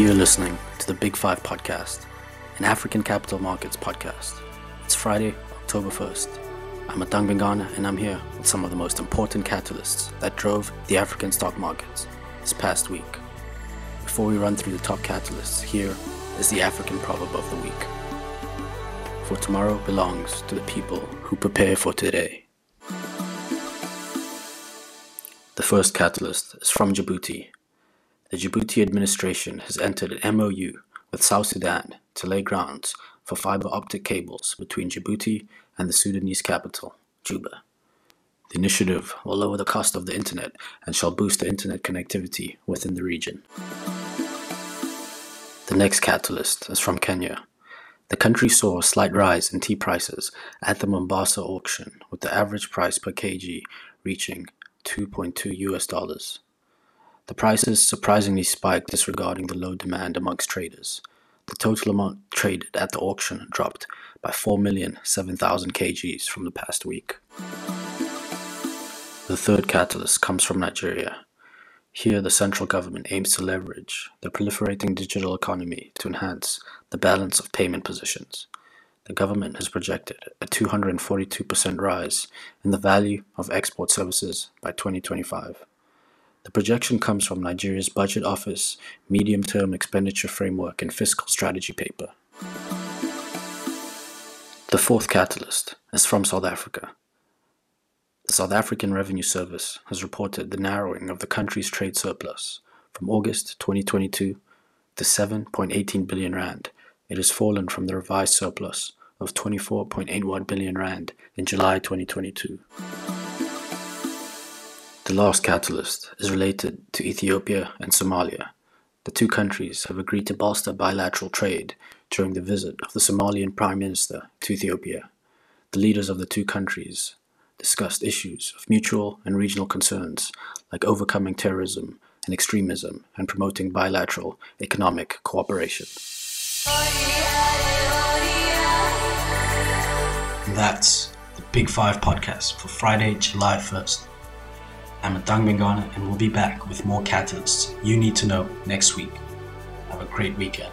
You're listening to the Big Five Podcast, an African capital markets podcast. It's Friday, October 1st. I'm Atang Bingana and I'm here with some of the most important catalysts that drove the African stock markets this past week. Before we run through the top catalysts, here is the African proverb of the week. For tomorrow belongs to the people who prepare for today. The first catalyst is from Djibouti the Djibouti administration has entered an MoU with South Sudan to lay grounds for fiber optic cables between Djibouti and the Sudanese capital, Juba. The initiative will lower the cost of the internet and shall boost the internet connectivity within the region. The next catalyst is from Kenya. The country saw a slight rise in tea prices at the Mombasa auction, with the average price per kg reaching 2.2 US dollars. The prices surprisingly spiked disregarding the low demand amongst traders. The total amount traded at the auction dropped by 4,007,000 kgs from the past week. The third catalyst comes from Nigeria. Here, the central government aims to leverage the proliferating digital economy to enhance the balance of payment positions. The government has projected a 242% rise in the value of export services by 2025. The projection comes from Nigeria's Budget Office Medium Term Expenditure Framework and Fiscal Strategy paper. The fourth catalyst is from South Africa. The South African Revenue Service has reported the narrowing of the country's trade surplus from August 2022 to 7.18 billion rand. It has fallen from the revised surplus of 24.81 billion rand in July 2022. The last catalyst is related to Ethiopia and Somalia. The two countries have agreed to bolster bilateral trade during the visit of the Somalian Prime Minister to Ethiopia. The leaders of the two countries discussed issues of mutual and regional concerns like overcoming terrorism and extremism and promoting bilateral economic cooperation. That's the Big Five podcast for Friday, July 1st. I'm Atang Bengana and we'll be back with more catalysts you need to know next week. Have a great weekend.